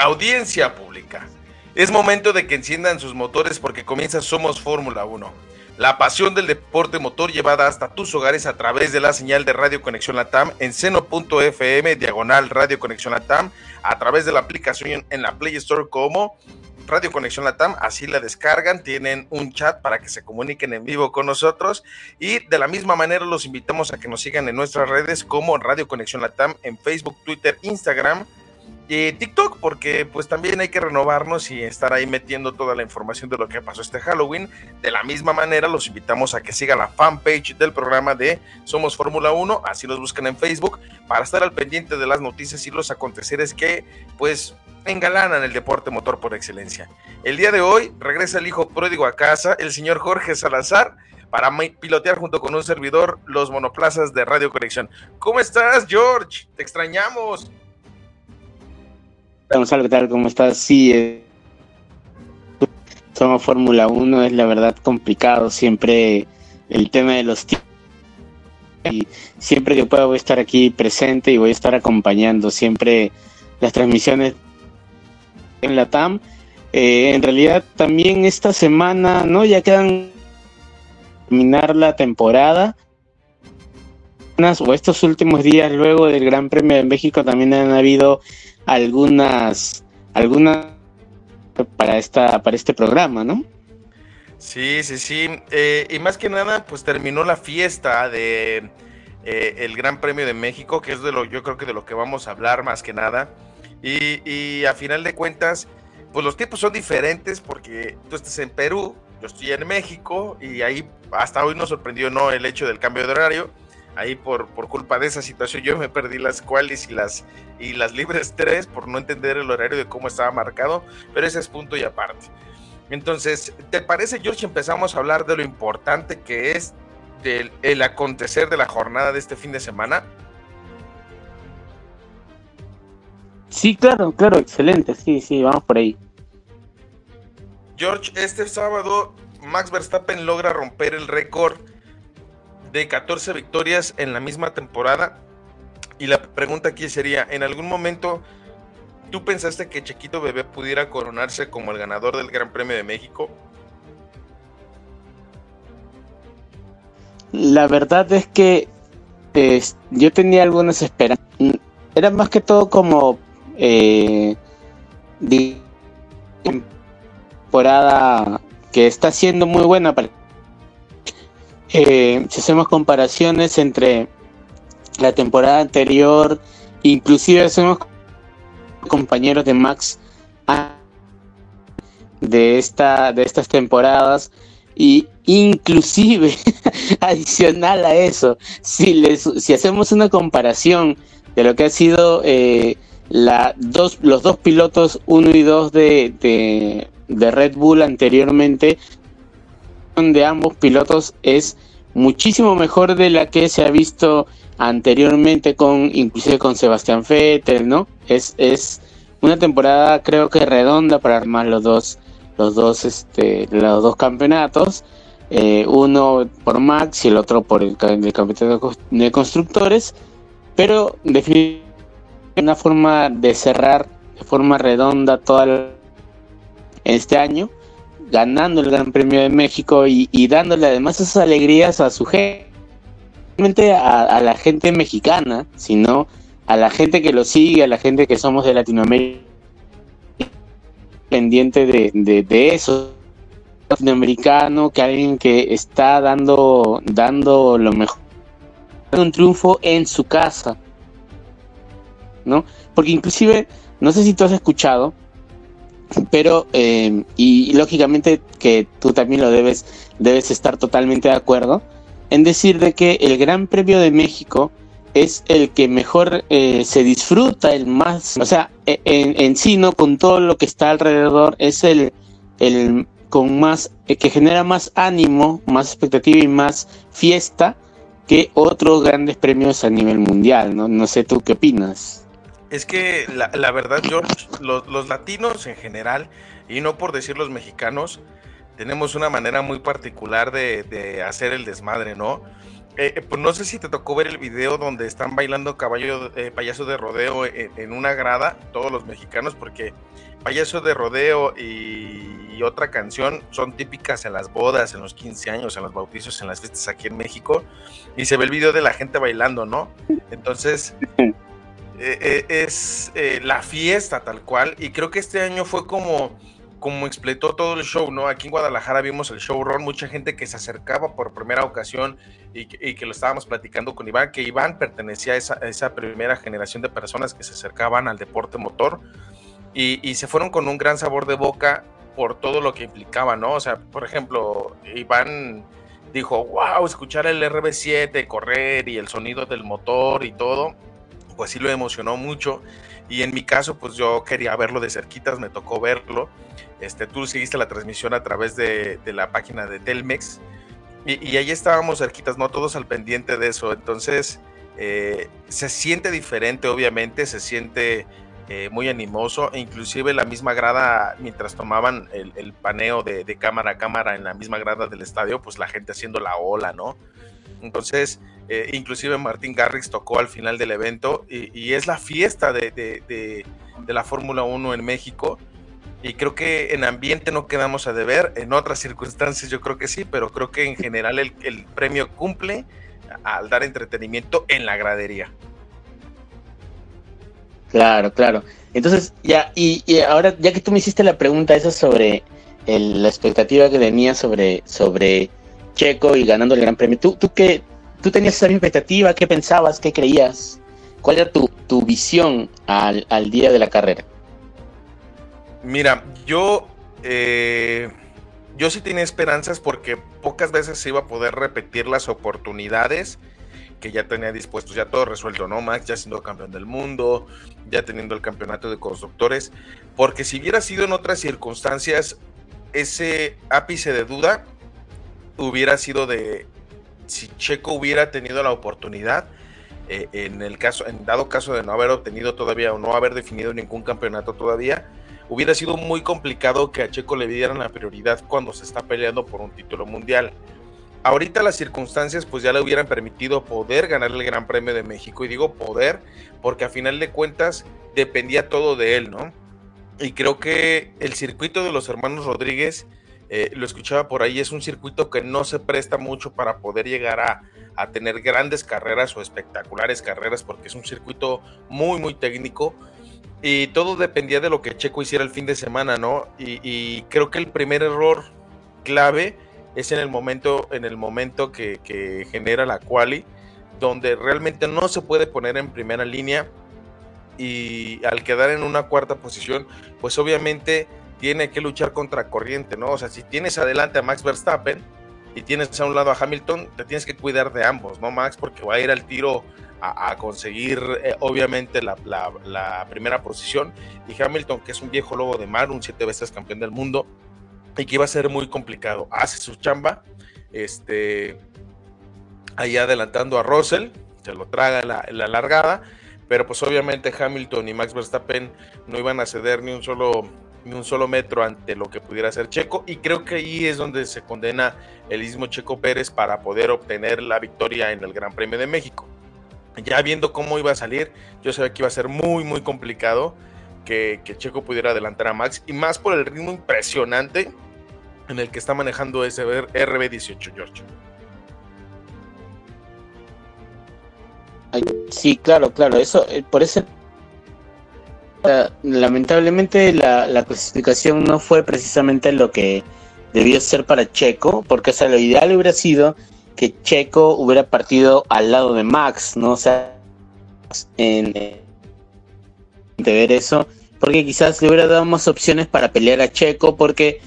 Audiencia pública. Es momento de que enciendan sus motores porque comienza Somos Fórmula 1. La pasión del deporte motor llevada hasta tus hogares a través de la señal de Radio Conexión Latam en seno.fm diagonal Radio Conexión Latam a través de la aplicación en la Play Store como Radio Conexión Latam, así la descargan, tienen un chat para que se comuniquen en vivo con nosotros y de la misma manera los invitamos a que nos sigan en nuestras redes como Radio Conexión Latam en Facebook, Twitter, Instagram y TikTok, porque pues también hay que renovarnos y estar ahí metiendo toda la información de lo que pasó este Halloween. De la misma manera, los invitamos a que sigan la fanpage del programa de Somos Fórmula 1, así los buscan en Facebook, para estar al pendiente de las noticias y los aconteceres que pues engalanan el deporte motor por excelencia. El día de hoy regresa el hijo pródigo a casa, el señor Jorge Salazar, para pilotear junto con un servidor los monoplazas de Radio Conexión. ¿Cómo estás, George? Te extrañamos. Gonzalo, ¿qué tal? ¿Cómo estás? Sí, eh, somos Fórmula 1, es la verdad complicado siempre el tema de los tiempos. Y siempre que pueda voy a estar aquí presente y voy a estar acompañando siempre las transmisiones en la TAM. Eh, en realidad también esta semana, ¿no? Ya quedan terminar la temporada. O estos últimos días luego del Gran Premio de México también han habido algunas, algunas para esta, para este programa, ¿no? Sí, sí, sí. Eh, y más que nada, pues terminó la fiesta de eh, el Gran Premio de México, que es de lo, yo creo que de lo que vamos a hablar más que nada. Y, y a final de cuentas, pues los tiempos son diferentes porque tú estás en Perú, yo estoy en México y ahí hasta hoy nos sorprendió no el hecho del cambio de horario ahí por, por culpa de esa situación yo me perdí las cuales y las, y las libres tres por no entender el horario de cómo estaba marcado, pero ese es punto y aparte. Entonces, ¿te parece, George, empezamos a hablar de lo importante que es del, el acontecer de la jornada de este fin de semana? Sí, claro, claro, excelente, sí, sí, vamos por ahí. George, este sábado Max Verstappen logra romper el récord de 14 victorias en la misma temporada. Y la pregunta aquí sería, ¿en algún momento tú pensaste que Chiquito Bebé pudiera coronarse como el ganador del Gran Premio de México? La verdad es que yo tenía algunas esperanzas. Era más que todo como eh, temporada que está siendo muy buena para eh, si hacemos comparaciones entre la temporada anterior, inclusive hacemos compañeros de Max de esta de estas temporadas y inclusive adicional a eso si les si hacemos una comparación de lo que ha sido eh, la dos los dos pilotos uno y dos de, de, de Red Bull anteriormente de ambos pilotos es muchísimo mejor de la que se ha visto anteriormente con inclusive con Sebastián Vettel, ¿no? Es, es una temporada creo que redonda para armar los dos los dos, este, los dos campeonatos, eh, uno por Max y el otro por el, campeonato de constructores, pero definitivamente una forma de cerrar de forma redonda toda este año, ganando el Gran Premio de México y, dándole además esas alegrías a su gente, a, a la gente mexicana, sino a la gente que lo sigue, a la gente que somos de Latinoamérica pendiente de, de, eso. Latinoamericano que alguien que está dando dando lo mejor un triunfo en su casa no porque inclusive no sé si tú has escuchado pero eh, y, lógicamente que tú también lo debes debes estar totalmente de acuerdo en decir de que el Gran Premio de México es el que mejor eh, se disfruta, el más, o sea, e, en, en, sí, ¿no? Con todo lo que está alrededor, es el, el con más, eh, que genera más ánimo, más expectativa y más fiesta que otros grandes premios a nivel mundial, ¿no? No sé tú qué opinas. Es que la, verdad, George, los, latinos en general, y no por decir los mexicanos, tenemos una manera muy particular de, hacer el desmadre, ¿no? Eh, eh, pues no sé si te tocó ver el video donde están bailando caballo, eh, payaso de rodeo en, una grada, todos los mexicanos, porque payaso de rodeo y, otra canción son típicas en las bodas, en los 15 años, en los bautizos, en las fiestas aquí en México, y se ve el video de la gente bailando, ¿no? Entonces, es la fiesta tal cual, y creo que este año fue como como todo el show, ¿no? Aquí en Guadalajara vimos el showrun, mucha gente que se acercaba por primera ocasión y, que lo estábamos platicando con Iván, que Iván pertenecía a esa, primera generación de personas que se acercaban al deporte motor y, se fueron con un gran sabor de boca por todo lo que implicaba, ¿no? O sea, por ejemplo, Iván dijo, wow, escuchar el RB7, correr y el sonido del motor y todo, pues sí lo emocionó mucho. Y en mi caso, pues yo quería verlo de cerquitas, me tocó verlo. Este, tú seguiste la transmisión a través de, la página de Telmex. Y, ahí estábamos cerquitas, no todos al pendiente de eso. Entonces, eh, se siente diferente, obviamente, se siente eh, muy animoso. E inclusive la misma grada, mientras tomaban el, paneo de, cámara a cámara en la misma grada del estadio, pues la gente haciendo la ola, ¿no? Entonces, eh, inclusive Martín Garrix tocó al final del evento y, es la fiesta de, la Fórmula 1 en México. Y creo que en ambiente no quedamos a deber, en otras circunstancias yo creo que sí, pero creo que en general el, premio cumple al dar entretenimiento en la gradería. Claro, claro. Entonces, ya, y, ahora, ya que tú me hiciste la pregunta esa sobre la expectativa que tenía sobre, sobre Checo y ganando el Gran Premio. ¿Tú, tú, qué, tú tenías esa expectativa? ¿Qué pensabas? ¿Qué creías? ¿Cuál era tu, tu visión al, al, día de la carrera? Mira, yo, eh, yo sí tenía esperanzas porque pocas veces se iba a poder repetir las oportunidades que ya tenía dispuestos, ya todo resuelto, ¿no? Max ya siendo campeón del mundo, ya teniendo el campeonato de constructores, porque si hubiera sido en otras circunstancias, ese ápice de duda hubiera sido de si Checo hubiera tenido la oportunidad, eh, en el caso, en dado caso de no haber obtenido todavía o no haber definido ningún campeonato todavía, hubiera sido muy complicado que a Checo le dieran la prioridad cuando se está peleando por un título mundial. Ahorita las circunstancias pues ya le hubieran permitido poder ganar el Gran Premio de México y digo poder porque a final de cuentas dependía todo de él, ¿no? Y creo que el circuito de los hermanos Rodríguez eh, lo escuchaba por ahí, es un circuito que no se presta mucho para poder llegar a, tener grandes carreras o espectaculares carreras, porque es un circuito muy, muy técnico. Y todo dependía de lo que Checo hiciera el fin de semana, ¿no? Y, creo que el primer error clave es en el momento, en el momento que, que genera la quali, donde realmente no se puede poner en primera línea y al quedar en una cuarta posición, pues obviamente tiene que luchar contra corriente, ¿no? O sea, si tienes adelante a Max Verstappen y tienes a un lado a Hamilton, te tienes que cuidar de ambos, ¿no? Max, porque va a ir al tiro a, conseguir, eh, obviamente, la, primera posición. Y Hamilton, que es un viejo lobo de mar, un siete veces campeón del mundo, y que iba a ser muy complicado. Hace su chamba, este, ahí adelantando a Russell, se lo traga la, la largada, pero pues obviamente Hamilton y Max Verstappen no iban a ceder ni un solo ni un solo metro ante lo que pudiera ser Checo y creo que ahí es donde se condena el mismo Checo Pérez para poder obtener la victoria en el Gran Premio de México. Ya viendo cómo iba a salir, yo sabía que iba a ser muy muy complicado que, Checo pudiera adelantar a Max y más por el ritmo impresionante en el que está manejando ese RB18 George. Sí, claro, claro, eso, eh, por eso lamentablemente la, clasificación no fue precisamente lo que debió ser para Checo, porque o lo ideal hubiera sido que Checo hubiera partido al lado de Max, ¿no? O sea, en, de ver eso, porque quizás le hubiera dado más opciones para pelear a Checo, porque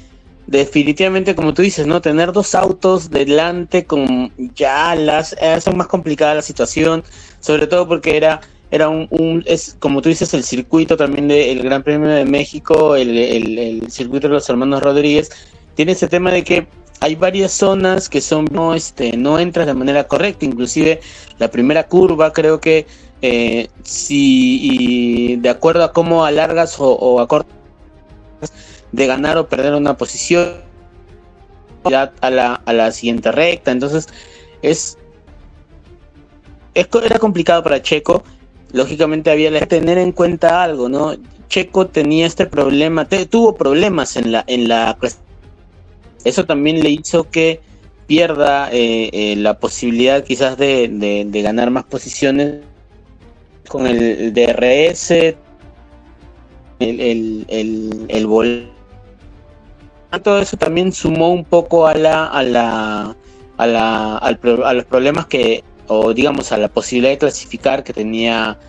definitivamente, como tú dices, ¿no? Tener dos autos delante con ya las hace más complicada la situación, sobre todo porque era era un, es como tú dices, el circuito también del Gran Premio de México, el, el, circuito de los hermanos Rodríguez, tiene ese tema de que hay varias zonas que son no este no entras de manera correcta inclusive la primera curva creo que eh, si de acuerdo a cómo alargas o, acortas de ganar o perder una posición a la, a la siguiente recta. Entonces, es, era complicado para Checo. Lógicamente había que tener en cuenta algo, ¿no? Checo tenía este problema, tuvo problemas en la, en la eso también le hizo que pierda eh, eh, la posibilidad quizás de, de, ganar más posiciones con el DRS, el, el, el, el todo eso también sumó un poco a la, a la, a la, a los problemas que, o digamos, a la posibilidad de clasificar que tenía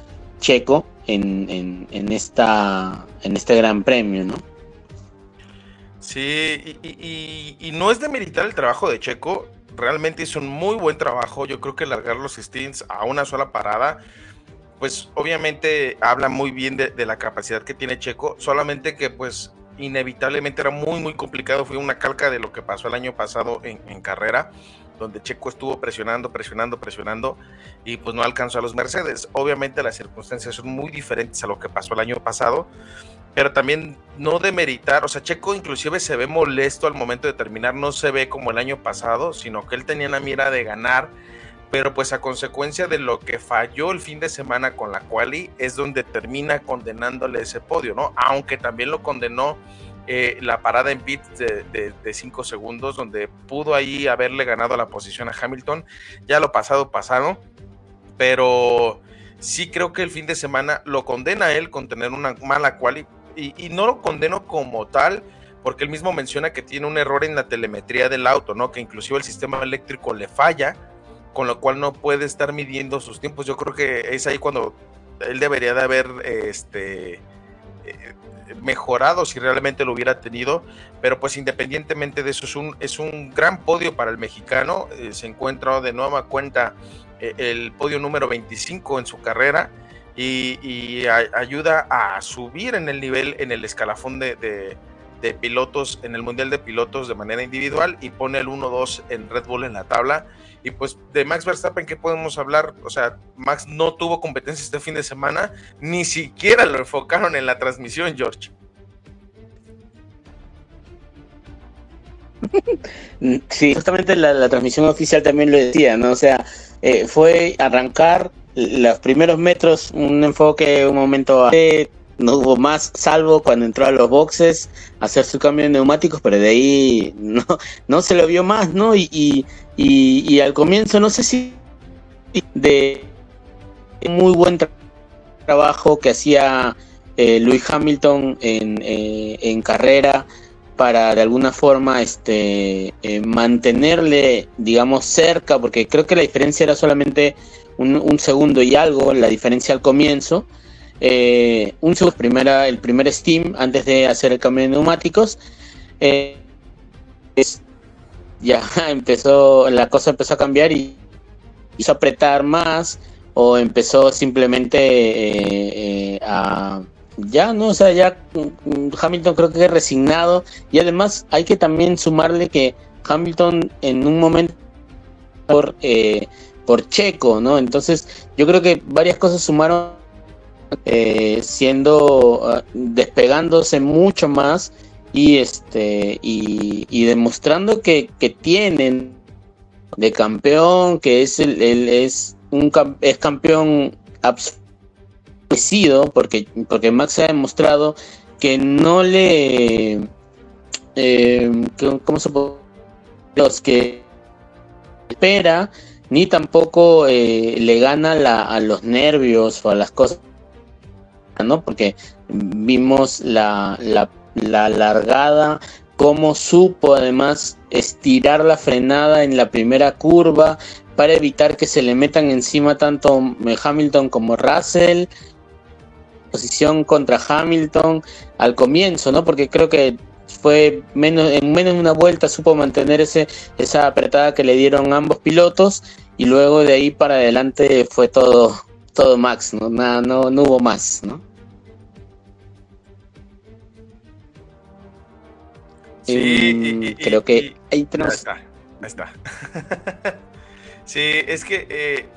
Checo en, en, esta, en este Gran Premio, ¿no? Sí, y, no es de meditar el trabajo de Checo, realmente hizo un muy buen trabajo. Yo creo que largar los stints a una sola parada, pues obviamente habla muy bien de, la capacidad que tiene Checo, solamente que pues inevitablemente era muy, muy complicado. Fue una calca de lo que pasó el año pasado en, carrera, donde Checo estuvo presionando, presionando, presionando y pues no alcanzó a los Mercedes. Obviamente las circunstancias son muy diferentes a lo que pasó el año pasado, pero también no demeritar, o sea, Checo inclusive se ve molesto al momento de terminar, no se ve como el año pasado, sino que él tenía la mira de ganar pero pues a consecuencia de lo que falló el fin de semana con la quali es donde termina condenándole ese podio, ¿no? Aunque también lo condenó eh, la parada en pit de 5 segundos, donde pudo ahí haberle ganado la posición a Hamilton. Ya lo pasado, pasado. Pero sí creo que el fin de semana lo condena a él con tener una mala quali. Y, no lo condeno como tal, porque él mismo menciona que tiene un error en la telemetría del auto, ¿no? Que inclusive el sistema eléctrico le falla con lo cual no puede estar midiendo sus tiempos. Yo creo que es ahí cuando él debería de haber este, eh, mejorado si realmente lo hubiera tenido, pero pues independientemente de eso es un, es un gran podio para el mexicano, eh, se encuentra de nueva cuenta eh, el podio número 25 en su carrera y, ayuda a subir en el nivel, en el escalafón de, de pilotos en el Mundial de Pilotos de manera individual y pone el 1-2 en Red Bull en la tabla y pues de Max Verstappen, ¿qué podemos hablar? O sea, Max no tuvo competencia este fin de semana, ni siquiera lo enfocaron en la transmisión, George. Sí, justamente la, transmisión oficial también lo decía, ¿no? O sea, eh, fue arrancar los primeros metros, un enfoque, un momento, no hubo más, salvo cuando entró a los boxes hacer su cambio de neumáticos, pero de ahí no, no se lo vio más, ¿no? y, y, al comienzo, no sé si de muy buen trabajo que hacía eh, Luis Hamilton en, eh, en, carrera para de alguna forma este eh, mantenerle digamos cerca porque creo que la diferencia era solamente un, segundo y algo la diferencia al comienzo un segundo primera el primer steam antes de hacer el cambio de neumáticos. Es, ya empezó, la cosa empezó a cambiar y hizo apretar más o empezó simplemente eh, eh, a ya no o sea ya mm, Hamilton creo que resignado. Y además hay que también sumarle que Hamilton en un momento por eh, por Checo no entonces yo creo que varias cosas sumaron eh, siendo ah, despegándose mucho más y este y, demostrando que, tienen de campeón que es el, es un es campeón porque porque Max ha demostrado que no le eh, cómo se los que espera ni tampoco eh, le gana a los nervios o a las cosas no porque vimos la, la la largada, cómo supo además estirar la frenada en la primera curva para evitar que se le metan encima tanto Hamilton como Russell. Posición contra Hamilton al comienzo, ¿no? Porque creo que fue menos, en menos de una vuelta supo mantener ese, esa apretada que le dieron ambos pilotos y luego de ahí para adelante fue todo, todo Max, ¿no? Nada, no, no hubo más, ¿no? Sí, creo que ahí tenemos. Ahí está, sí, es que eh,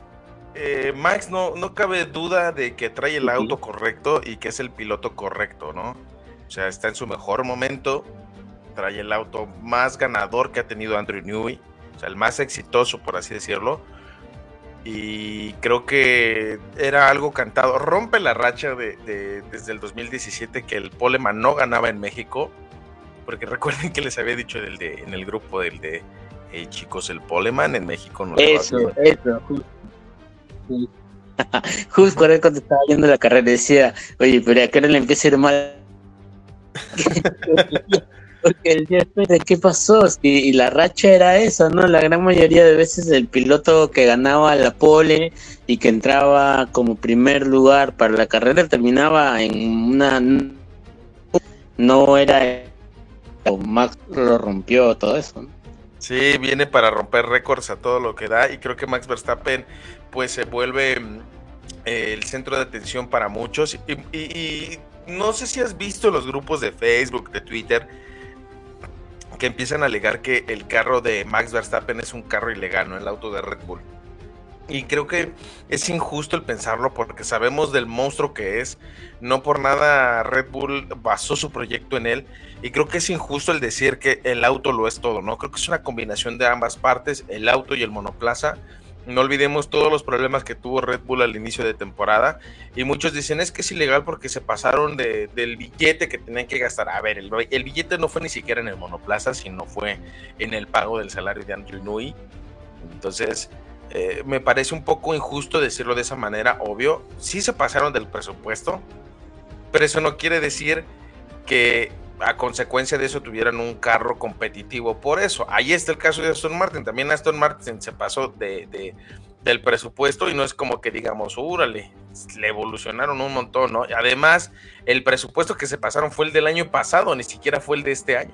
eh, Max no, no cabe duda de que trae el auto correcto y que es el piloto correcto, ¿no? O sea, está en su mejor momento, trae el auto más ganador que ha tenido Andrew Newey, o sea, el más exitoso, por así decirlo. Y creo que era algo cantado. Rompe la racha de, desde el 2017 que el Poleman no ganaba en México porque recuerden que les había dicho del de, en el grupo del de chicos el Poleman en México. No eso, eso, justo. justo cuando estaba viendo la carrera decía, oye, pero a qué hora le empieza a ir mal. porque decía, espera, ¿qué pasó? Y, la racha era esa, ¿no? La gran mayoría de veces el piloto que ganaba la pole y que entraba como primer lugar para la carrera terminaba en una... No era Max lo rompió, todo eso. Sí, viene para romper récords a todo lo que da y creo que Max Verstappen pues se vuelve mm, el centro de atención para muchos y, no sé si has visto los grupos de Facebook, de Twitter que empiezan a alegar que el carro de Max Verstappen es un carro ilegal, el auto de Red Bull. Y creo que es injusto el pensarlo porque sabemos del monstruo que es. No por nada Red Bull basó su proyecto en él. Y creo que es injusto el decir que el auto lo es todo, ¿no? Creo que es una combinación de ambas partes, el auto y el monoplaza. No olvidemos todos los problemas que tuvo Red Bull al inicio de temporada. Y muchos dicen es que es ilegal porque se pasaron del billete que tenían que gastar. A ver, el, el, billete no fue ni siquiera en el monoplaza, sino fue en el pago del salario de Andrew Nui. Entonces, eh, me parece un poco injusto decirlo de esa manera, obvio. Sí se pasaron del presupuesto, pero eso no quiere decir que a consecuencia de eso tuvieran un carro competitivo por eso. Ahí está el caso de Aston Martin. También Aston Martin se pasó de, del presupuesto y no es como que digamos, úrale, le evolucionaron un montón, ¿no? Además, el presupuesto que se pasaron fue el del año pasado, ni siquiera fue el de este año.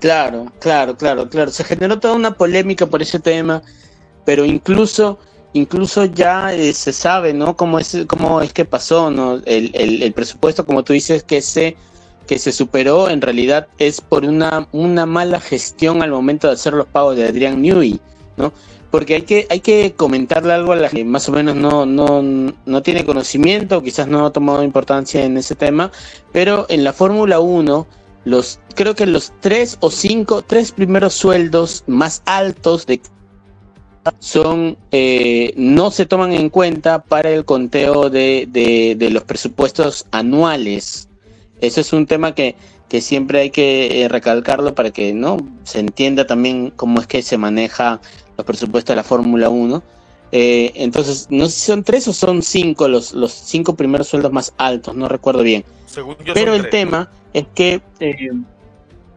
Claro, claro, claro, claro. Se generó toda una polémica por ese tema, pero incluso, incluso ya eh, se sabe, ¿no? Cómo es, cómo es que pasó, ¿no? El, el, presupuesto, como tú dices, que se que se superó, en realidad es por una, una mala gestión al momento de hacer los pagos de Adrián Newey, ¿no? Porque hay que, hay que comentarle algo a la que más o menos no, no, no tiene conocimiento, quizás no ha tomado importancia en ese tema, pero en la Fórmula 1 los, creo que los tres o cinco, tres primeros sueldos más altos de son eh, no se toman en cuenta para el conteo de, de, los presupuestos anuales. Eso es un tema que, que siempre hay que eh, recalcarlo para que no se entienda también cómo es que se maneja los presupuestos de la Fórmula 1. Eh, entonces, no sé si son tres o son cinco los, los cinco primeros sueldos más altos, no recuerdo bien. Pero el tema es que eh,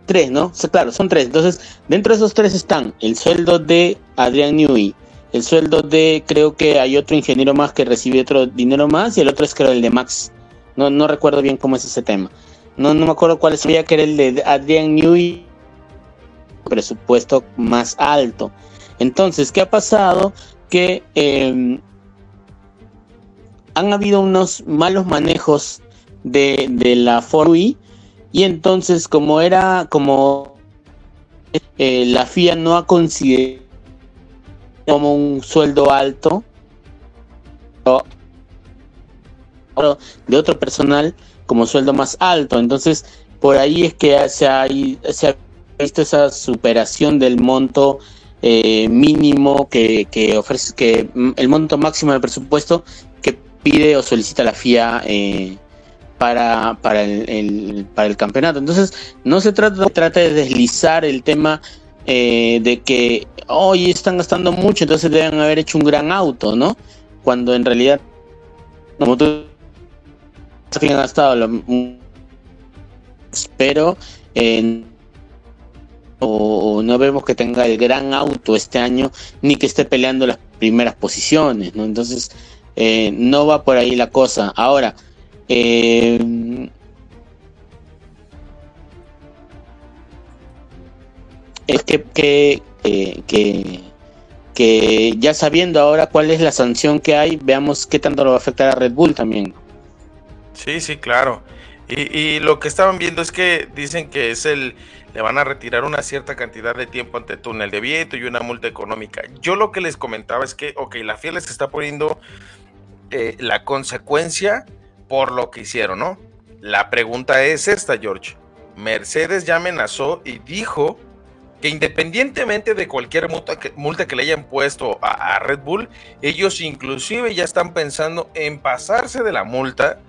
tres, ¿no? claro, son tres. Entonces, dentro de esos tres están el sueldo de Adrián Newey, el sueldo de, creo que hay otro ingeniero más que recibe otro dinero más, y el otro es creo el de Max. No, no recuerdo bien cómo es ese tema. No, no me acuerdo cuál sabía que era el de Adrián Newey, presupuesto más alto. Entonces, ¿qué ha pasado? Que eh, han habido unos malos manejos de, de la Fórmula y entonces como era como eh, la FIA no ha considerado como un sueldo alto de otro personal como sueldo más alto. Entonces, por ahí es que se ha, se ha visto esa superación del monto eh, mínimo que, ofrece, que mm, el monto máximo del presupuesto que pide o solicita la FIA eh, para, para, el, para el campeonato. Entonces, no se trata, trata de deslizar el tema eh, de que hoy están gastando mucho, entonces deben haber hecho un gran auto, ¿no? Cuando en realidad, como tú han gastado lo, pero o, no vemos que tenga el gran auto este año ni que esté peleando las primeras posiciones, ¿no? Entonces eh, no va por ahí la cosa. Ahora, eh, es que, que, que, que, ya sabiendo ahora cuál es la sanción que hay, veamos qué tanto lo va a afectar a Red Bull también. Sí, sí, claro. Y, y, lo que estaban viendo es que dicen que es el, le van a retirar una cierta cantidad de tiempo ante túnel de viento y una multa económica. Yo lo que les comentaba es que, ok, la FIA les está poniendo eh, la consecuencia por lo que hicieron, ¿no? La pregunta es esta, George. Mercedes ya amenazó y dijo que independientemente de cualquier multa que, le hayan puesto a, a Red Bull, ellos inclusive ya están pensando en pasarse de la multa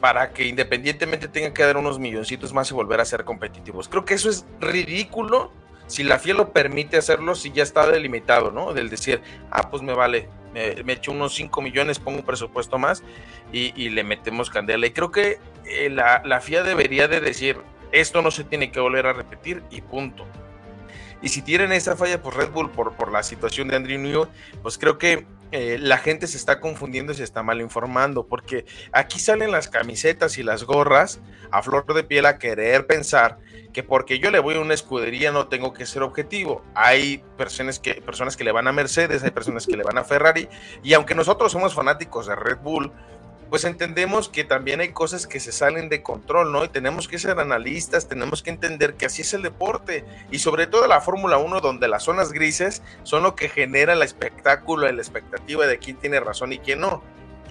para que independientemente tengan que dar unos milloncitos más y volver a ser competitivos. Creo que eso es ridículo si la FIA lo permite hacerlo, si ya está delimitado, ¿no? Del decir, ah, pues me vale, me, echo unos 5 millones, pongo un presupuesto más y, le metemos candela. Y creo que eh, la, la FIA debería de decir, esto no se tiene que volver a repetir y punto. Y si tienen esa falla, pues Red Bull, por, por la situación de Andrew New, pues creo que eh, la gente se está confundiendo y se está mal informando, porque aquí salen las camisetas y las gorras a flor de piel a querer pensar que porque yo le voy a una escudería no tengo que ser objetivo. Hay personas que, personas que le van a Mercedes, hay personas que le van a Ferrari, y aunque nosotros somos fanáticos de Red Bull, pues entendemos que también hay cosas que se salen de control, ¿no? Y tenemos que ser analistas, tenemos que entender que así es el deporte y sobre todo la Fórmula 1 donde las zonas grises son lo que genera el espectáculo la expectativa de quién tiene razón y quién no.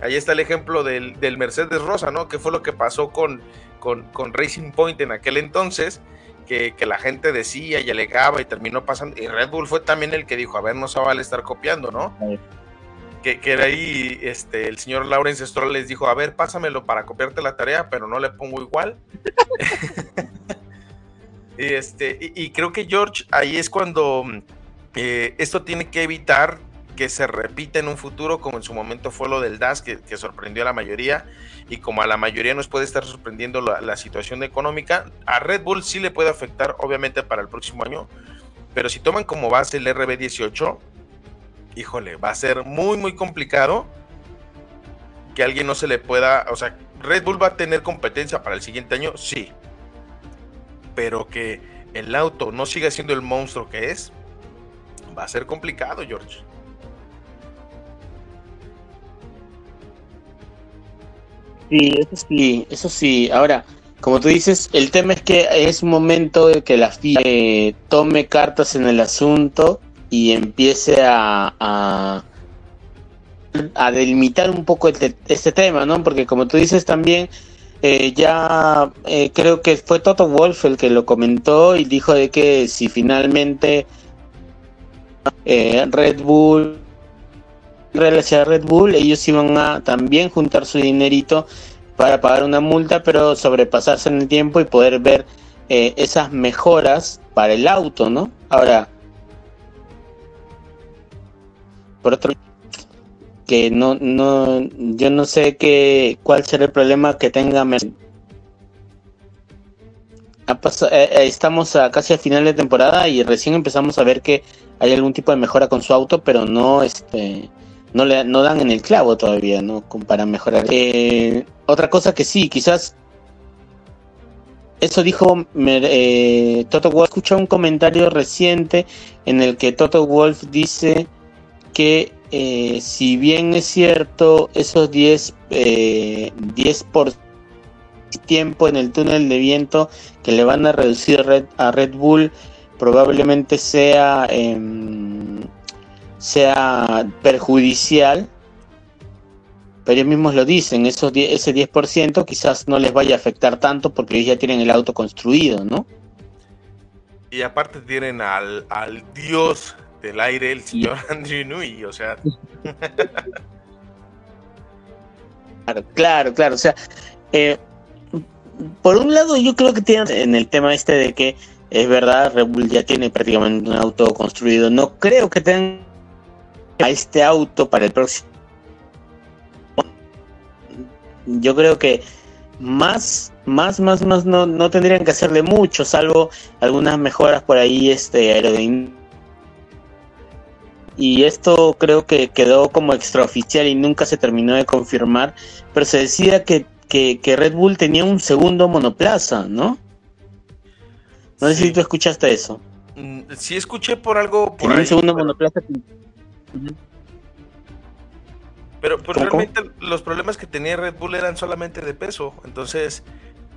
Ahí está el ejemplo del, Mercedes Rosa, ¿no? Que fue lo que pasó con, con, Racing Point en aquel entonces, que, que, la gente decía y alegaba y terminó pasando. Y Red Bull fue también el que dijo, a ver, no se vale estar copiando, ¿no? Que, que era ahí este, el señor Lawrence Stroll les dijo, a ver, pásamelo para copiarte la tarea, pero no le pongo igual. y, este, y, creo que George, ahí es cuando eh, esto tiene que evitar que se repita en un futuro, como en su momento fue lo del DAS, que, sorprendió a la mayoría, y como a la mayoría nos puede estar sorprendiendo la, la situación económica, a Red Bull sí le puede afectar, obviamente, para el próximo año, pero si toman como base el RB18, híjole, va a ser muy, muy complicado que alguien no se le pueda, o sea, Red Bull va a tener competencia para el siguiente año, sí, pero que el auto no siga siendo el monstruo que es, va a ser complicado, George. Sí, eso sí, eso sí. Ahora, como tú dices, el tema es que es momento de que la FIA tome cartas en el asunto y empiece a, a, delimitar un poco este, este, tema, ¿no? Porque como tú dices también, eh, ya eh, creo que fue Toto Wolf el que lo comentó y dijo de que si finalmente eh, Red Bull relación Red Bull, ellos iban a también juntar su dinerito para pagar una multa, pero sobrepasarse en el tiempo y poder ver esas mejoras para el auto, ¿no? Ahora, por otro que no no yo no sé qué cuál será el problema que tenga eh, eh, estamos a casi al final de temporada y recién empezamos a ver que hay algún tipo de mejora con su auto pero no este no le no dan en el clavo todavía no para mejorar. Eh, otra cosa que sí quizás eso dijo Toto Wolf escuché un comentario reciente en el que Toto Wolf dice que eh, si bien es cierto esos 10, eh, 10 por tiempo en el túnel de viento que le van a reducir a Red Bull probablemente sea em, sea perjudicial pero ellos mismos lo dicen, esos ese 10% quizás no les vaya a afectar tanto porque ellos ya tienen el auto construido, ¿no? Y aparte tienen al, al dios del aire, el señor Andrew Nui, o sea... claro, claro, claro, o sea, eh, por un lado yo creo que tienen en el tema este de que es verdad, Red Bull ya tiene prácticamente un auto construido, no creo que tengan a este auto para el próximo. Yo creo que más, más, más, más no, no tendrían que hacerle mucho, salvo algunas mejoras por ahí este aerodinámicas. Y esto creo que quedó como extraoficial y nunca se terminó de confirmar, pero se decía que, que, Red Bull tenía un segundo monoplaza, ¿no? No sé si tú escuchaste eso. Mm, sí escuché por algo por un segundo monoplaza. Pero, pues realmente los problemas que tenía Red Bull eran solamente de peso. Entonces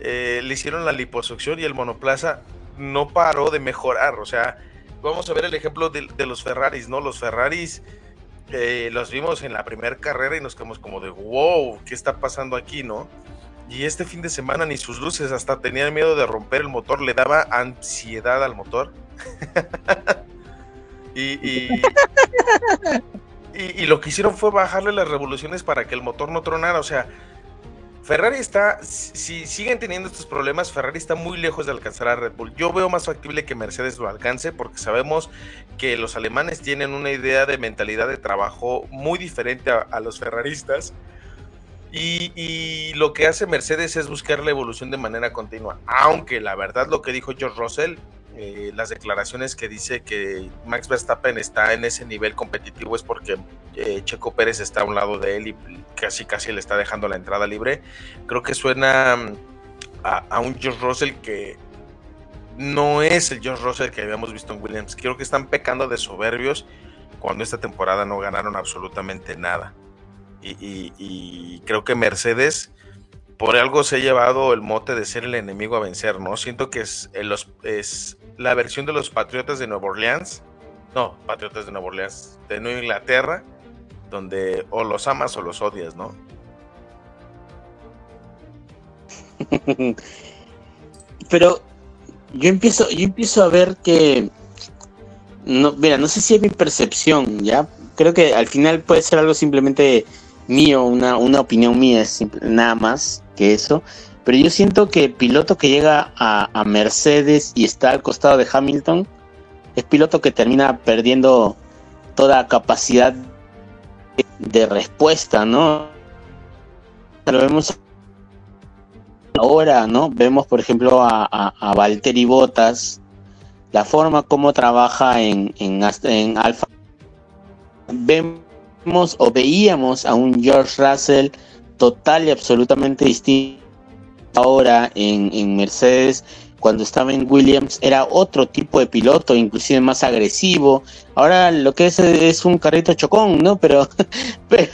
eh, le hicieron la liposucción y el monoplaza no paró de mejorar. O sea, vamos a ver el ejemplo de, los Ferraris, ¿no? Los Ferraris eh, los vimos en la primera carrera y nos quedamos como de wow, ¿qué está pasando aquí, no? Y este fin de semana ni sus luces, hasta tenían miedo de romper el motor, le daba ansiedad al motor. y, y, lo que hicieron fue bajarle las revoluciones para que el motor no tronara. O sea, Ferrari está, si siguen teniendo estos problemas, Ferrari está muy lejos de alcanzar a Red Bull. Yo veo más factible que Mercedes lo alcance porque sabemos que los alemanes tienen una idea de mentalidad de trabajo muy diferente a, los ferraristas. Y, y, lo que hace Mercedes es buscar la evolución de manera continua. Aunque la verdad lo que dijo George Russell eh, las declaraciones que dice que Max Verstappen está en ese nivel competitivo es porque eh, Checo Pérez está a un lado de él y casi casi le está dejando la entrada libre. Creo que suena mm, a, un George Russell que no es el George Russell que habíamos visto en Williams. Creo que están pecando de soberbios cuando esta temporada no ganaron absolutamente nada. y creo que Mercedes por algo se ha llevado el mote de ser el enemigo a vencer, ¿no? Siento que es, es la versión de los Patriotas de Nueva Orleans, no, Patriotas de Nueva Orleans, de Nueva Inglaterra, donde o los amas o los odias, ¿no? Pero yo empiezo, yo empiezo a ver que no, mira, no sé si es mi percepción, ya. Creo que al final puede ser algo simplemente mío, una, una opinión mía, nada más que eso. Pero yo siento que el piloto que llega a, Mercedes y está al costado de Hamilton es piloto que termina perdiendo toda capacidad de, respuesta, ¿no? Lo vemos ahora, ¿no? Vemos, por ejemplo, a, a, Valtteri Bottas, la forma como trabaja en, en, en Alfa. Vemos o veíamos a un George Russell total y absolutamente distinto ahora en, Mercedes cuando estaba en Williams era otro tipo de piloto, inclusive más agresivo. Ahora lo que es es un carrito chocón, ¿no? Pero, pero,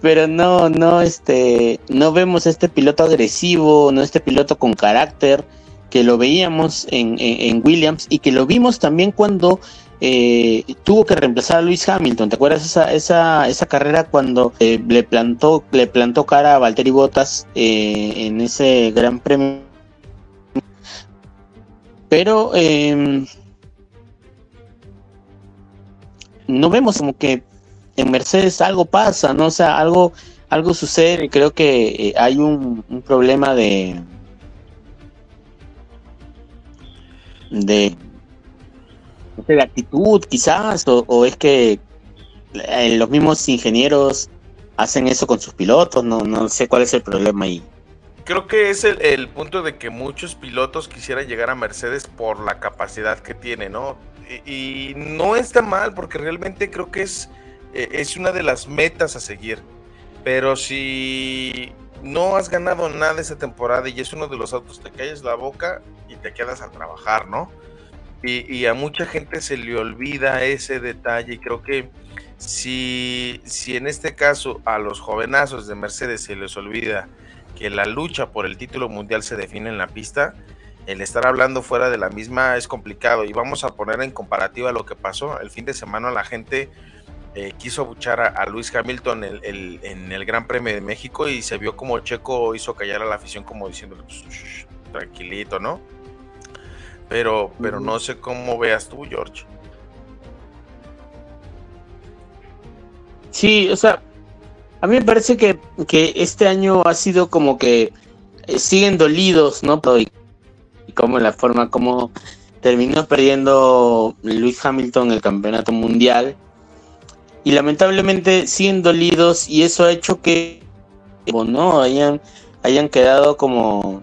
pero no, no, este, no vemos este piloto agresivo, no este piloto con carácter que lo veíamos en, en Williams y que lo vimos también cuando eh, tuvo que reemplazar a Luis Hamilton. ¿Te acuerdas esa, esa, esa carrera cuando eh, le plantó le plantó cara a Valtteri Bottas eh, en ese Gran Premio? Pero em, no vemos como que en Mercedes algo pasa, ¿no? O sea, algo, algo sucede. Creo que hay un, un problema de de de actitud quizás, o, es que eh, los mismos ingenieros hacen eso con sus pilotos, no, no sé cuál es el problema ahí. Creo que es el, punto de que muchos pilotos quisieran llegar a Mercedes por la capacidad que tiene, ¿no? Y, no está mal porque realmente creo que es, eh, es una de las metas a seguir. Pero si no has ganado nada esta temporada y es uno de los autos, te calles la boca y te quedas a trabajar, ¿no? Y, a mucha gente se le olvida ese detalle y creo que si, si en este caso a los jovenazos de Mercedes se les olvida que la lucha por el título mundial se define en la pista, el estar hablando fuera de la misma es complicado y vamos a poner en comparativa lo que pasó el fin de semana la gente eh, quiso abuchar a, Luis Hamilton en el Gran Premio de México y se vio como Checo hizo callar a la afición como diciendo pues, tranquilito, ¿no? Pero, pero no sé cómo veas tú, George. Sí, o sea, a mí me parece que, que este año ha sido como que eh, siguen dolidos, ¿no? Y, y como la forma como terminó perdiendo Luis Hamilton el campeonato mundial y lamentablemente siguen dolidos y eso ha hecho que no hayan hayan quedado como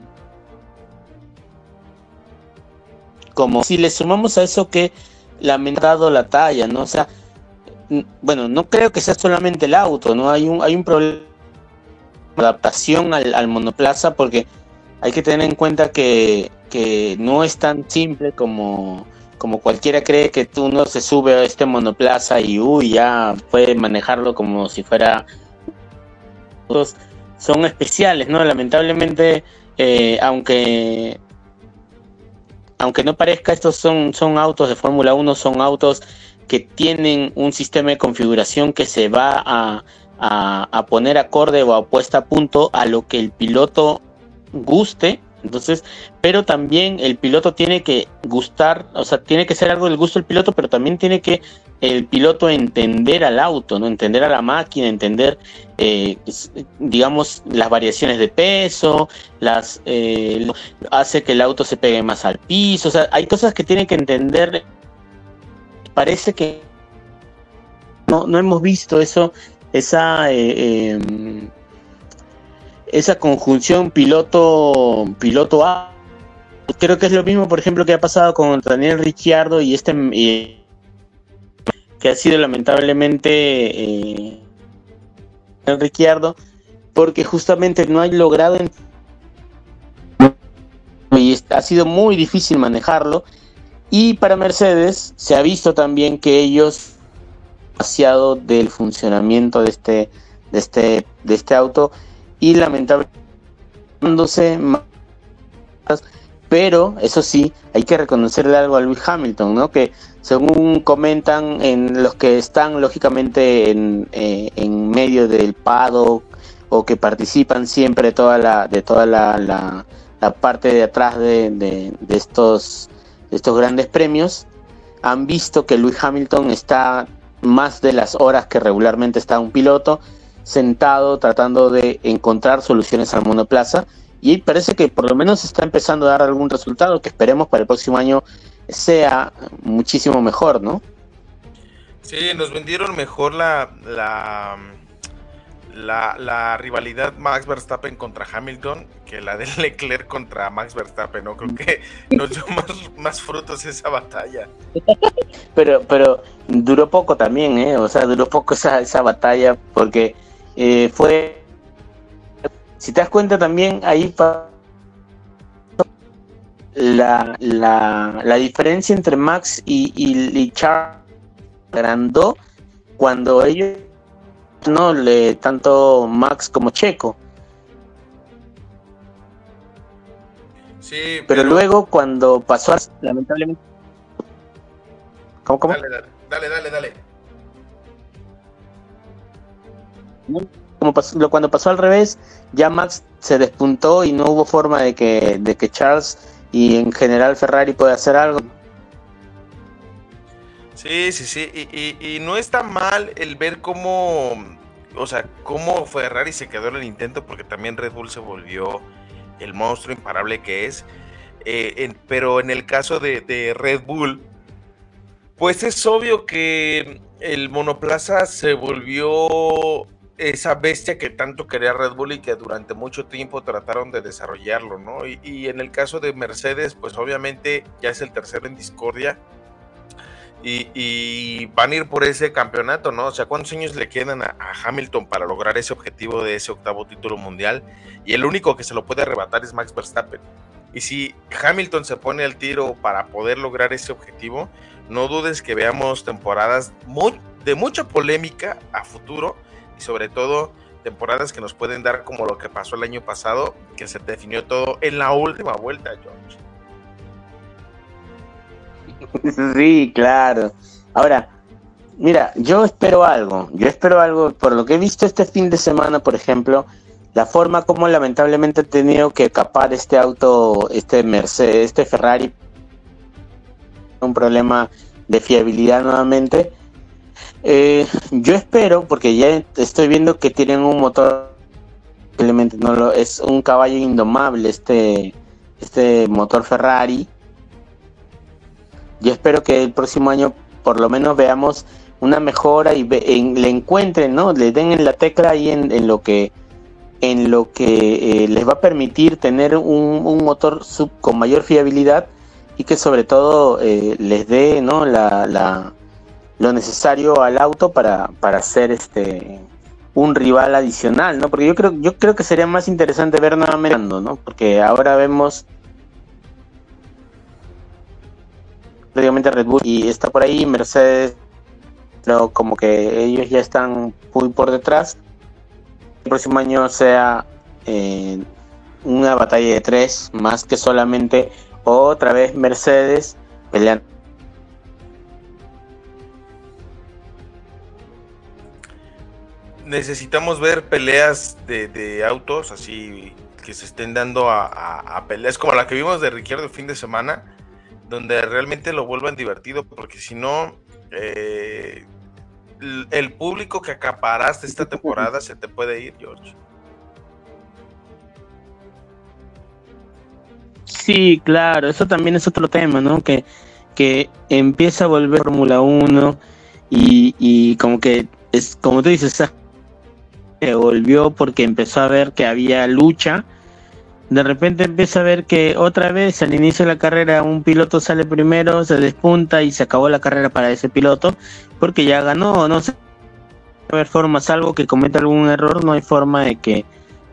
como si le sumamos a eso que lamentado la talla, ¿no? O sea, bueno, no creo que sea solamente el auto, ¿no? Hay un hay un problema de adaptación al, al monoplaza porque hay que tener en cuenta que, que no es tan simple como como cualquiera cree que tú no se sube a este monoplaza y uy, ya puede manejarlo como si fuera son especiales, ¿no? Lamentablemente, eh, aunque aunque no parezca, estos son, son autos de Fórmula 1, son autos que tienen un sistema de configuración que se va a, a, a poner acorde o a puesta a punto a lo que el piloto guste entonces, pero también el piloto tiene que gustar, o sea, tiene que ser algo del gusto del piloto, pero también tiene que el piloto entender al auto, ¿no? Entender a la máquina, entender, eh, digamos, las variaciones de peso, las eh, hace que el auto se pegue más al piso, o sea, hay cosas que tiene que entender. Parece que no, no hemos visto eso, esa eh, em, esa conjunción piloto piloto A. Creo que es lo mismo por ejemplo que ha pasado con Daniel Ricciardo y este que ha sido lamentablemente eh, Ricciardo porque justamente no ha logrado y ha sido muy difícil manejarlo. Y para Mercedes se ha visto también que ellos demasiado del funcionamiento de este de este de este auto y lamentablemente pero eso sí, hay que reconocerle algo a Luis Hamilton, ¿no? Que según comentan en los que están lógicamente en, eh, en medio del paddock o que participan siempre toda la, de toda la, la, parte de atrás de, de, de, estos, de estos grandes premios, han visto que Luis Hamilton está más de las horas que regularmente está un piloto sentado tratando de encontrar soluciones al monoplaza y parece que por lo menos está empezando a dar algún resultado que esperemos para el próximo año sea muchísimo mejor, ¿no? Sí, nos vendieron mejor la, la, la, rivalidad Max Verstappen contra Hamilton que la de Leclerc contra Max Verstappen, ¿no? Creo que nos dio más, más frutos esa batalla. pero, pero duró poco también, ¿eh? O sea, duró poco esa, esa batalla porque eh, fue, si te das cuenta también, ahí la, la, la diferencia entre Max y, y, Charles agrandó cuando ellos no le tanto Max como Checo. Sí, pero, luego cuando pasó lamentablemente ¿Cómo, cómo? Dale, dale, dale, dale. Como cuando pasó al revés, ya Max se despuntó y no hubo forma de que, de que Charles y en general Ferrari pueda hacer algo. Sí, sí, sí, y, no está mal el ver cómo, o sea, cómo Ferrari se quedó en el intento, porque también Red Bull se volvió el monstruo imparable que es. Eh, pero en el caso de Red Bull, pues es obvio que el monoplaza se volvió esa bestia que tanto quería Red Bull y que durante mucho tiempo trataron de desarrollarlo, ¿no? Y, en el caso de Mercedes, pues obviamente ya es el tercero en discordia y, van a ir por ese campeonato, ¿no? O sea, ¿cuántos años le quedan a, Hamilton para lograr ese objetivo de ese octavo título mundial? Y el único que se lo puede arrebatar es Max Verstappen. Y si Hamilton se pone al tiro para poder lograr ese objetivo, no dudes que veamos temporadas de mucha polémica a futuro y sobre todo temporadas que nos pueden dar como lo que pasó el año pasado, que se definió todo en la última vuelta, George. Sí, claro. Ahora, Mira, yo espero algo, yo espero algo, por lo que he visto este fin de semana, por ejemplo, la forma como lamentablemente ha tenido que capar este auto, este Mercedes, este Ferrari, un problema de fiabilidad nuevamente. Eh, yo espero, porque ya estoy viendo que tienen un motor, simplemente no lo, es un caballo indomable este, este motor Ferrari. Yo espero que el próximo año por lo menos veamos una mejora y le encuentren, ¿no? Le den en la tecla ahí en, lo que en lo que eh, les va a permitir tener un, motor sub, con mayor fiabilidad y que sobre todo eh, les dé ¿no? la, lo necesario al auto para, para ser este un rival adicional, ¿no? Porque yo creo, yo creo que sería más interesante ver nuevamente, ¿no? Porque ahora vemos prácticamente Red Bull y está por ahí Mercedes pero como que ellos ya están muy por detrás. El próximo año sea eh, una batalla de tres, más que solamente otra vez Mercedes peleando. Necesitamos ver peleas de, autos así que se estén dando a, peleas como la que vimos de Ricciardo el fin de semana, donde realmente lo vuelvan divertido, porque si no, eh, el público que acaparaste esta temporada se te puede ir, George. Sí, claro, eso también es otro tema, ¿no? Que, que empieza a volver Fórmula 1 y, y como que es como tú dices, se volvió porque empezó a ver que había lucha de repente empieza a ver que otra vez al inicio de la carrera un piloto sale primero, se despunta y se acabó la carrera para ese piloto porque ya ganó, no sé, haber forma, salvo que cometa algún error, no hay forma de que,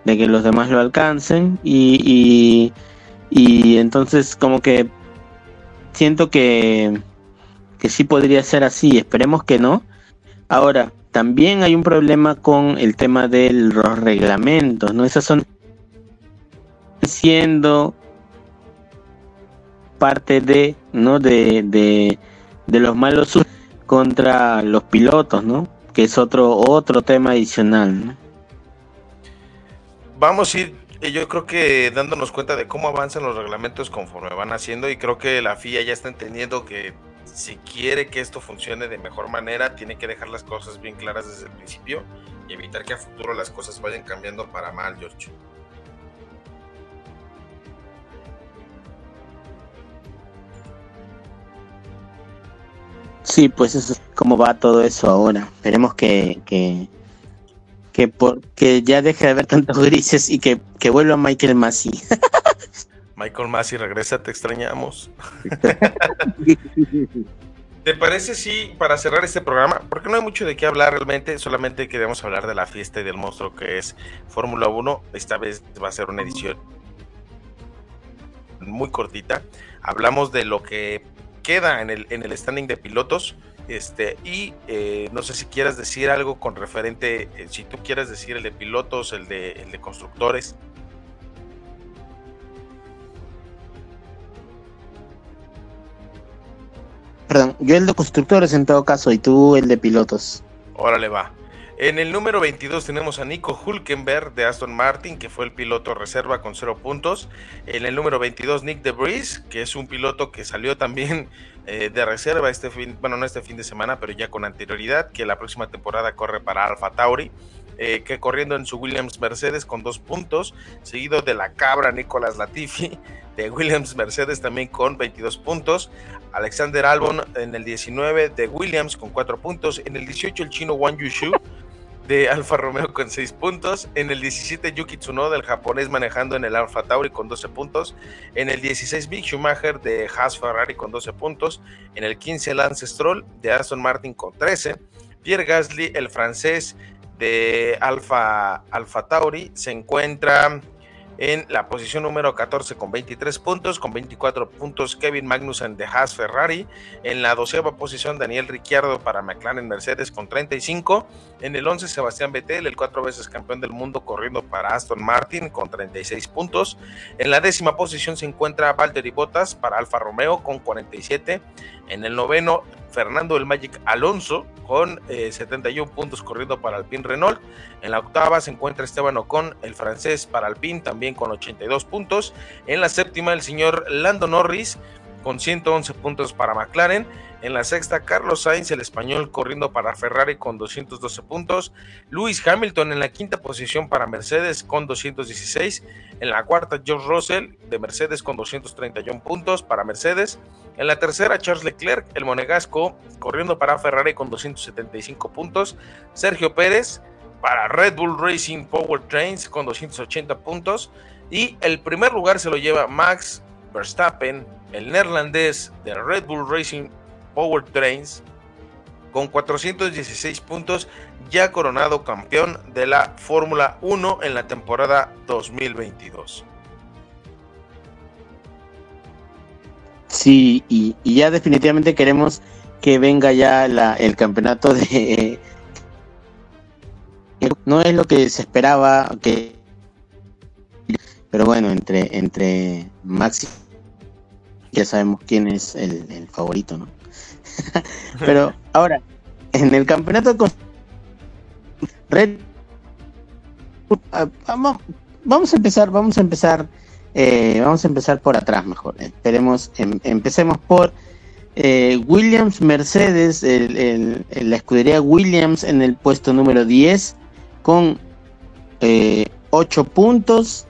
de que los demás lo alcancen y, y, entonces como que siento que, que sí podría ser así, esperemos que no. Ahora, también hay un problema con el tema de los reglamentos, ¿no? Esas son siendo parte de, ¿no? De, de, de los malos contra los pilotos, ¿no? Que es otro, otro tema adicional, Vamos a ir, eh, yo creo que dándonos cuenta de cómo avanzan los reglamentos conforme van haciendo y creo que la FIA ya está entendiendo que si quiere que esto funcione de mejor manera, tiene que dejar las cosas bien claras desde el principio y evitar que a futuro las cosas vayan cambiando para mal, George. Sí, pues eso es como va todo eso ahora. Esperemos que, que, que, por, ya deje de haber tantos grises y que, que vuelva Michael Massey. Michael Massey, regresa, te extrañamos. ¿Te parece si para cerrar este programa, porque no hay mucho de qué hablar realmente, solamente queremos hablar de la fiesta y del monstruo que es Fórmula 1, esta vez va a ser una edición muy cortita, hablamos de lo que queda en el, en el standing de pilotos. Este, y eh, no sé si quieras decir algo con referente, eh, si tú quieres decir el de pilotos, el de, el de constructores. Perdón, yo el de constructores en todo caso y tú el de pilotos. Órale va. En el número 22 tenemos a Nico Hulkenberg de Aston Martin, que fue el piloto reserva con 0 puntos. En el número 22 Nick DeBris, que es un piloto que salió también eh, de reserva este fin, bueno, no este fin de semana, pero ya con anterioridad, que la próxima temporada corre para Alfa Tauri. Eh, que corriendo en su Williams Mercedes con 2 puntos, seguido de la cabra Nicolás Latifi de Williams Mercedes también con 22 puntos, Alexander Albon en el 19 de Williams con 4 puntos, en el 18 el chino Wang Yushu de Alfa Romeo con 6 puntos. En el 17, Yuki Tsunoda, el japonés, manejando en el Alfa Tauri con 12 puntos. En el 16, Mick Schumacher de Haas Ferrari con 12 puntos. En el 15, Lance Stroll de Aston Martin con 13. Pierre Gasly, el francés de Alfa, Alfa Tauri, se encuentra en la posición número 14 con 23 puntos, con 24 puntos Kevin Magnussen de Haas Ferrari, en la doceava posición Daniel Ricciardo para McLaren Mercedes con 35, en el 11 Sebastián Vettel, el cuatro veces campeón del mundo corriendo para Aston Martin con 36 puntos, en la décima posición se encuentra Valtteri Bottas para Alfa Romeo con 47, En el noveno, Fernando el Magic Alonso con 71 puntos corriendo para Alpine Renault. En la octava se encuentra Esteban Ocon, el francés para Alpine, también con 82 puntos. En la séptima, el señor Lando Norris con 111 puntos para McLaren. En la sexta, Carlos Sainz, el español, corriendo para Ferrari con 212 puntos. Lewis Hamilton en la quinta posición para Mercedes con 216. En la cuarta, George Russell de Mercedes con 231 puntos para Mercedes. En la tercera, Charles Leclerc, el monegasco, corriendo para Ferrari con 275 puntos. Sergio Pérez para Red Bull Racing Power Trains con 280 puntos. Y el primer lugar se lo lleva Max Verstappen, el neerlandés de Red Bull Racing Power Trains con 416 puntos, ya coronado campeón de la Fórmula 1 en la temporada 2022. Sí, y, ya definitivamente queremos que venga ya el campeonato de... No es lo que se esperaba, que pero bueno, entre, entre Maxi, ya sabemos quién es el favorito, ¿no? Pero ahora, en el campeonato con Red ah, vamos, vamos a empezar, vamos a empezar, eh, vamos a empezar por atrás mejor. Esperemos, em, empecemos por eh, Williams Mercedes, el, la escudería Williams en el puesto número 10 con eh, 8 puntos.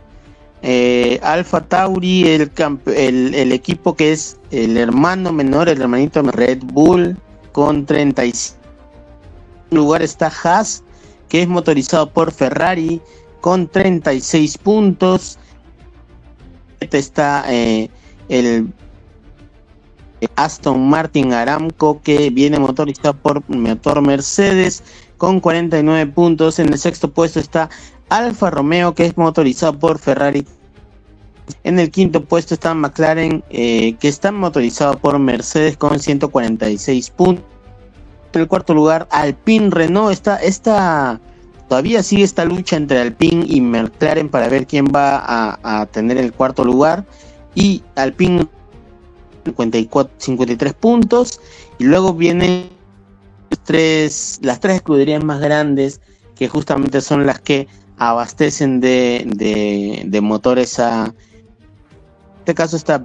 Eh, Alfa Tauri, el, equipo que es el hermano menor, el hermanito Red Bull, con 35. En lugar está Haas, que es motorizado por Ferrari, con 36 puntos. Este está eh, el Aston Martin Aramco, que viene motorizado por motor Mercedes, con 49 puntos. En el sexto puesto está Alfa Romeo, que es motorizado por Ferrari. En el quinto puesto está McLaren, eh, que está motorizado por Mercedes con 146 puntos. En el cuarto lugar, Alpine Renault. Está, todavía sigue esta lucha entre Alpine y McLaren para ver quién va a, tener el cuarto lugar. Y Alpine 54, 53 puntos. Y luego vienen las tres escuderías más grandes, que justamente son las que abastecen de, de, motores a... En este caso está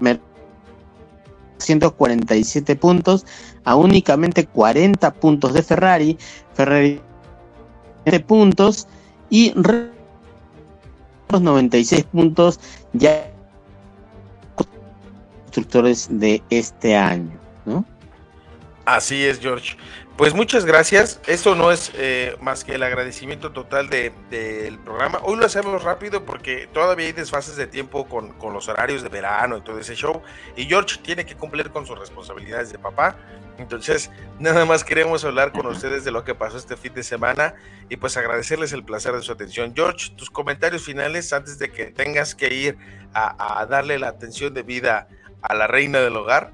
147 puntos a únicamente 40 puntos de Ferrari. Ferrari 20 puntos y los 96 puntos ya constructores de este año, ¿no? Así es, George. Pues muchas gracias. Esto no es eh, más que el agradecimiento total del programa. Hoy lo hacemos rápido porque todavía hay desfases de tiempo con, los horarios de verano y todo ese show. Y George tiene que cumplir con sus responsabilidades de papá. Entonces, nada más queremos hablar con ustedes de lo que pasó este fin de semana y pues agradecerles el placer de su atención. George, tus comentarios finales antes de que tengas que ir a darle la atención debida a la reina del hogar.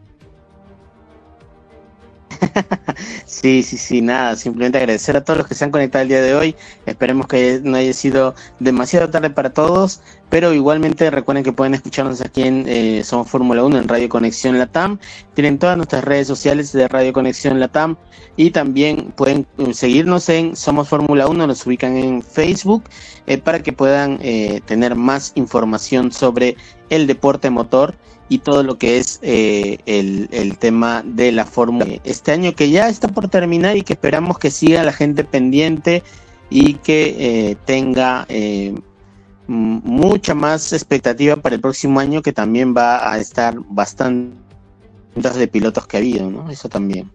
sí, sí, sí, nada, simplemente agradecer a todos los que se han conectado el día de hoy. Esperemos que no haya sido demasiado tarde para todos, pero igualmente recuerden que pueden escucharnos aquí en eh, Somos Fórmula 1 en Radio Conexión Latam. Tienen todas nuestras redes sociales de Radio Conexión Latam y también pueden eh, seguirnos en Somos Fórmula 1, nos ubican en Facebook eh, para que puedan tener más información sobre el deporte motor y todo lo que es eh, el, tema de la Fórmula. Este año que ya está por terminar y que esperamos que siga la gente pendiente y que eh, tenga eh, mucha más expectativa para el próximo año que también va a estar bastante de pilotos que ha habido, ¿no? Eso también.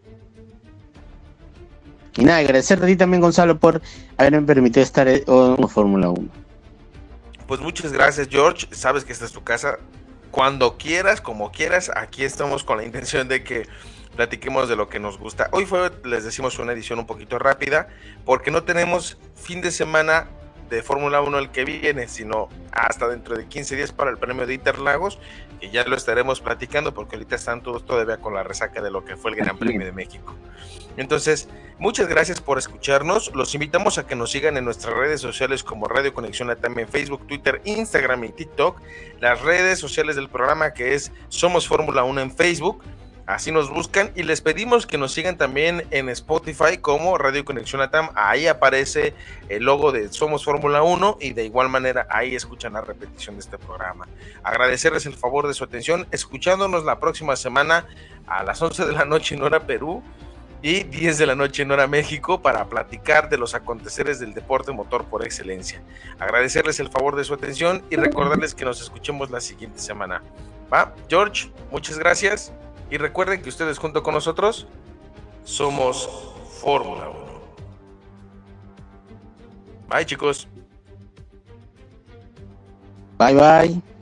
Y nada, agradecer a ti también, Gonzalo, por haberme permitido estar en Fórmula 1. Pues muchas gracias, George. Sabes que esta es tu casa cuando quieras, como quieras, aquí estamos con la intención de que platiquemos de lo que nos gusta. Hoy fue, les decimos, una edición un poquito rápida, porque no tenemos fin de semana de Fórmula 1 el que viene, sino hasta dentro de 15 días para el premio de Interlagos, y ya lo estaremos platicando porque ahorita están todos todavía con la resaca de lo que fue el Gran Premio de México. Entonces, muchas gracias por escucharnos. Los invitamos a que nos sigan en nuestras redes sociales como Radio Conexión Latam en Facebook, Twitter, Instagram y TikTok. Las redes sociales del programa que es Somos Fórmula 1 en Facebook Así nos buscan y les pedimos que nos sigan también en Spotify como Radio Conexión Latam. Ahí aparece el logo de Somos Fórmula 1 y de igual manera ahí escuchan la repetición de este programa. Agradecerles el favor de su atención, escuchándonos la próxima semana a las 11 de la noche en hora Perú y 10 de la noche en hora México para platicar de los aconteceres del deporte motor por excelencia. Agradecerles el favor de su atención y recordarles que nos escuchemos la siguiente semana. ¿Va? George, muchas gracias. Y recuerden que ustedes junto con nosotros somos Fórmula 1. Bye chicos. Bye bye.